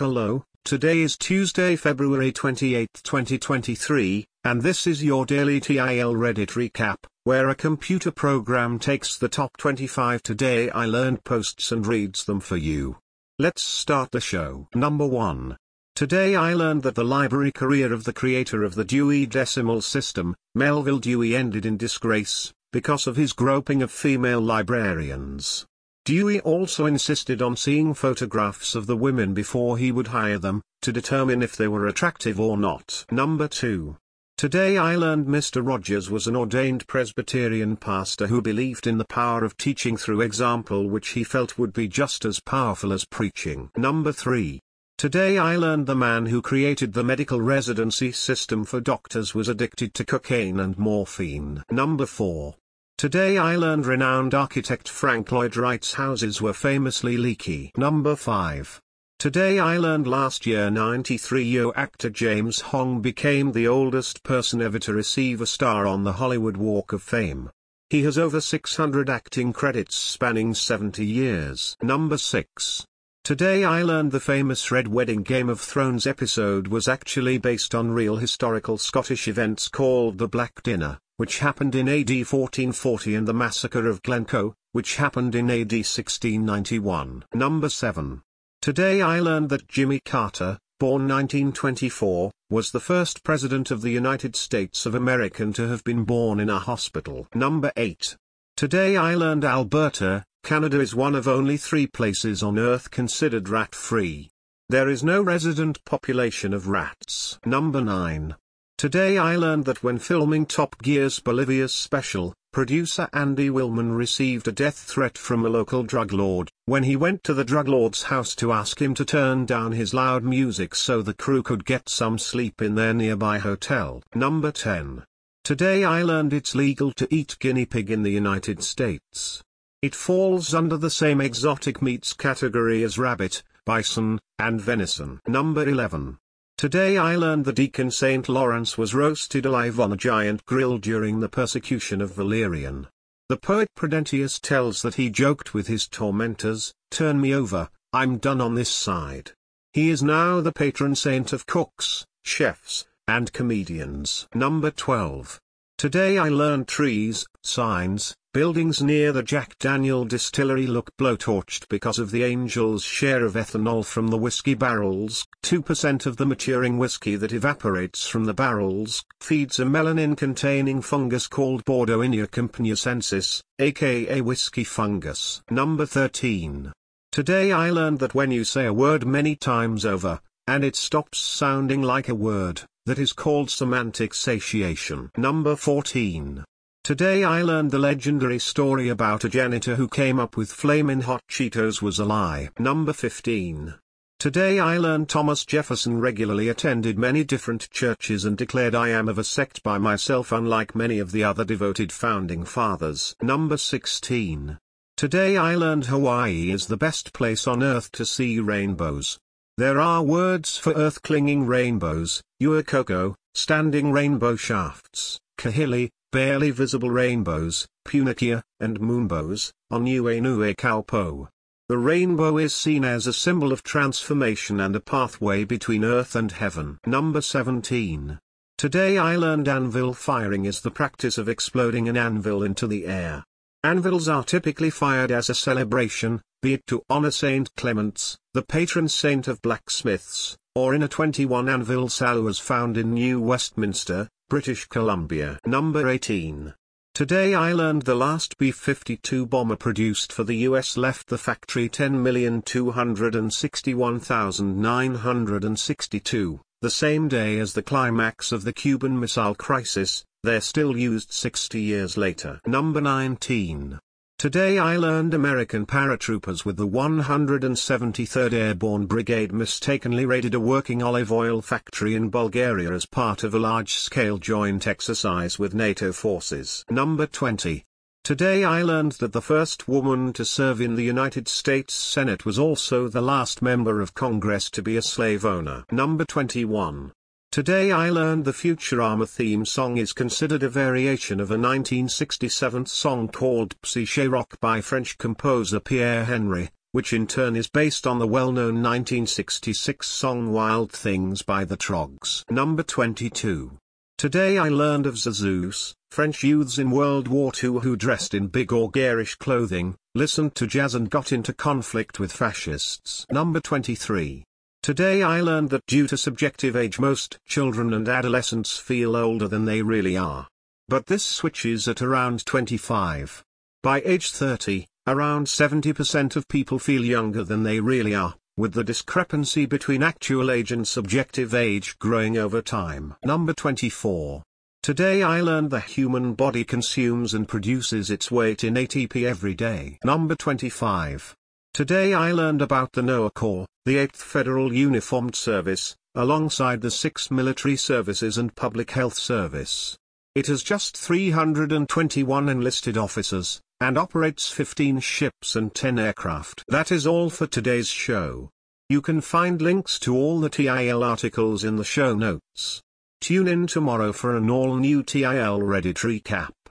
Hello, today is Tuesday, February 28, 2023, and this is your daily TIL Reddit recap, where a computer program takes the top 25 Today I Learned posts and reads them for you. Let's start the show. Number 1. Today I learned that the library career of the creator of the Dewey Decimal System, Melvil Dewey ended in disgrace, because of his groping of female librarians. Dewey also insisted on seeing photographs of the women before he would hire them, to determine if they were attractive or not. Number 2. Today I learned Mr. Rogers was an ordained Presbyterian pastor who believed in the power of teaching through example which he felt would be just as powerful as preaching. Number 3. Today I learned the man who created the medical residency system for doctors was addicted to cocaine and morphine. Number 4. Today I learned renowned architect Frank Lloyd Wright's houses were famously leaky. Number 5. Today I learned last year 93-year actor James Hong became the oldest person ever to receive a star on the Hollywood Walk of Fame. He has over 600 acting credits spanning 70 years. Number 6. Today I learned the famous Red Wedding Game of Thrones episode was actually based on real historical Scottish events called the Black Dinner which happened in AD 1440 and the massacre of Glencoe, which happened in AD 1691. Number 7. Today I learned that Jimmy Carter, born 1924, was the first president of the United States of America to have been born in a hospital. Number 8. Today I learned Alberta, Canada is one of only three places on Earth considered rat-free. There is no resident population of rats. Number 9. Today I learned that when filming Top Gear's Bolivia's special, producer Andy Wilman received a death threat from a local drug lord, when he went to the drug lord's house to ask him to turn down his loud music so the crew could get some sleep in their nearby hotel. Number 10. Today I learned it's legal to eat guinea pig in the United States. It falls under the same exotic meats category as rabbit, bison, and venison. Number 11. Today I learned that Deacon St. Lawrence was roasted alive on a giant grill during the persecution of Valerian. The poet Prudentius tells that he joked with his tormentors, Turn me over, I'm done on this side. He is now the patron saint of cooks, chefs, and comedians. Number 12. Today I learned trees, signs, buildings near the Jack Daniel distillery look blowtorched because of the Angel's share of ethanol from the whiskey barrels. 2% of the maturing whiskey that evaporates from the barrels feeds a melanin-containing fungus called Baudoinia compniacensis, aka whiskey fungus. Number 13. Today I learned that when you say a word many times over, and it stops sounding like a word, that is called semantic satiation. Number 14. Today I learned the legendary story about a janitor who came up with flamin' hot Cheetos was a lie. Number 15. Today I learned Thomas Jefferson regularly attended many different churches and declared I am of a sect by myself unlike many of the other devoted founding fathers. Number 16. Today I learned Hawaii is the best place on earth to see rainbows. There are words for earth-clinging rainbows, uakoko, standing rainbow shafts, kahili, barely visible rainbows, punakea, and moonbows, on Nue Kaupo. The rainbow is seen as a symbol of transformation and a pathway between earth and heaven. Number 17. Today I learned anvil firing is the practice of exploding an anvil into the air. Anvils are typically fired as a celebration, be it to honor Saint Clements, the patron saint of blacksmiths, or in a 21 anvil salvers found in New Westminster, British Columbia. Number 18. Today I learned the last B-52 bomber produced for the US left the factory 10,261,962, the same day as the climax of the Cuban Missile Crisis, they're still used 60 years later. Number 19. Today I learned American paratroopers with the 173rd Airborne Brigade mistakenly raided a working olive oil factory in Bulgaria as part of a large-scale joint exercise with NATO forces. Number 20. Today I learned that the first woman to serve in the United States Senate was also the last member of Congress to be a slave owner. Number 21. Today I learned the Futurama theme song is considered a variation of a 1967 song called Psyché Rock by French composer Pierre Henry, which in turn is based on the well-known 1966 song Wild Things by the Troggs. Number 22. Today I learned of Zazous, French youths in World War II who dressed in big or garish clothing, listened to jazz and got into conflict with fascists. Number 23. Today I learned that due to subjective age most children and adolescents feel older than they really are. But this switches at around 25. By age 30, around 70% of people feel younger than they really are, with the discrepancy between actual age and subjective age growing over time. Number 24. Today I learned the human body consumes and produces its weight in ATP every day. Number 25. Today I learned about the NOAA Corps, the 8th Federal Uniformed Service, alongside the 6 military services and Public Health Service. It has just 321 enlisted officers, and operates 15 ships and 10 aircraft. That is all for today's show. You can find links to all the TIL articles in the show notes. Tune in tomorrow for an all-new TIL Reddit recap.